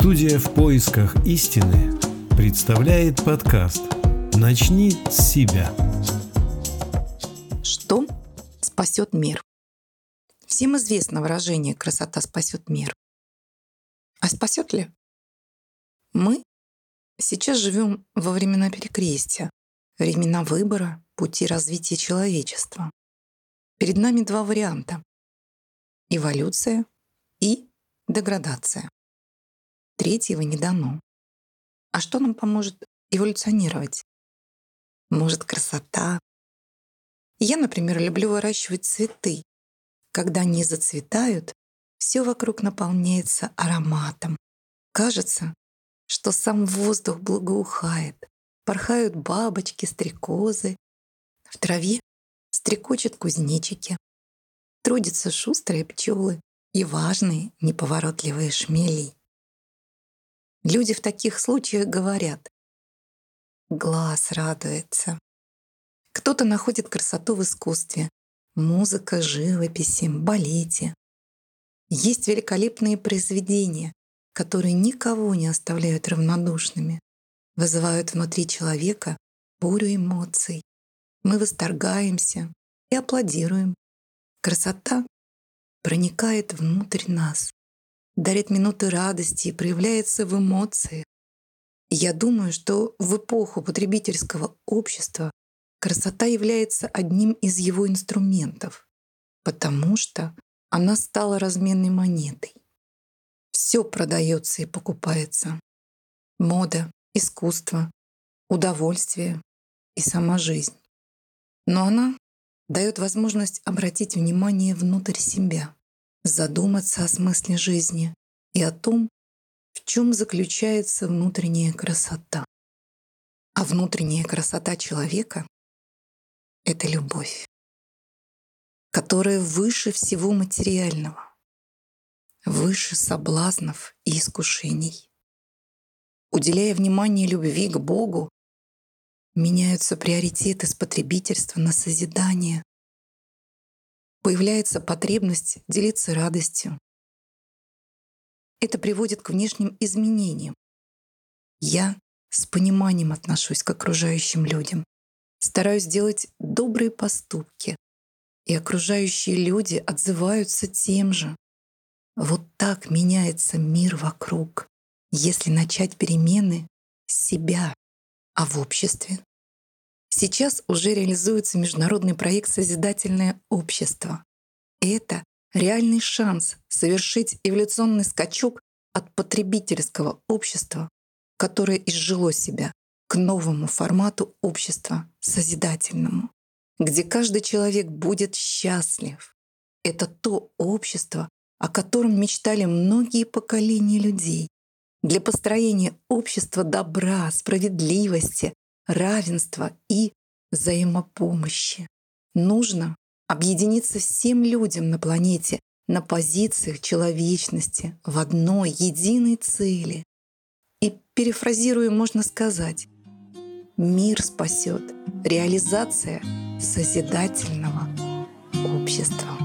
Студия в поисках истины представляет подкаст «Начни с себя». Что спасет мир? Всем известно выражение «красота спасет мир». А спасет ли? Мы сейчас живем во времена перекрестия, времена выбора пути развития человечества. Перед нами два варианта — эволюция и деградация. Третьего не дано. А что нам поможет эволюционировать? Может, красота? Я, например, люблю выращивать цветы. Когда они зацветают, все вокруг наполняется ароматом. Кажется, что сам воздух благоухает. Порхают бабочки, стрекозы. В траве стрекочут кузнечики. Трудятся шустрые пчелы и важные неповоротливые шмели. Люди в таких случаях говорят «глаз радуется». Кто-то находит красоту в искусстве, музыка, живописи, балете. Есть великолепные произведения, которые никого не оставляют равнодушными, вызывают внутри человека бурю эмоций. Мы восторгаемся и аплодируем. Красота проникает внутрь нас, дарит минуты радости и проявляется в эмоциях. я думаю, что в эпоху потребительского общества красота является одним из его инструментов, потому что она стала разменной монетой. Все продается и покупается. Мода, искусство, удовольствие и сама жизнь. Но она дает возможность обратить внимание внутрь себя, задуматься о смысле жизни и о том, в чем заключается внутренняя красота. А внутренняя красота человека — это любовь, которая выше всего материального, выше соблазнов и искушений. Уделяя внимание любви к Богу, меняются приоритеты с потребительства на созидание, появляется потребность делиться радостью. Это приводит к внешним изменениям. Я с пониманием отношусь к окружающим людям, стараюсь делать добрые поступки, и окружающие люди отзываются тем же. Вот так меняется мир вокруг, если начать перемены с себя, а в обществе Сейчас уже реализуется международный проект «Созидательное общество». Это реальный шанс совершить эволюционный скачок от потребительского общества, которое изжило себя, к новому формату общества, созидательному, где каждый человек будет счастлив. Это то общество, о котором мечтали многие поколения людей. Для построения общества добра, справедливости, равенства и взаимопомощи. Нужно объединиться всем людям на планете на позициях человечности в одной единой цели. И перефразируя, можно сказать, мир спасет реализация созидательного общества.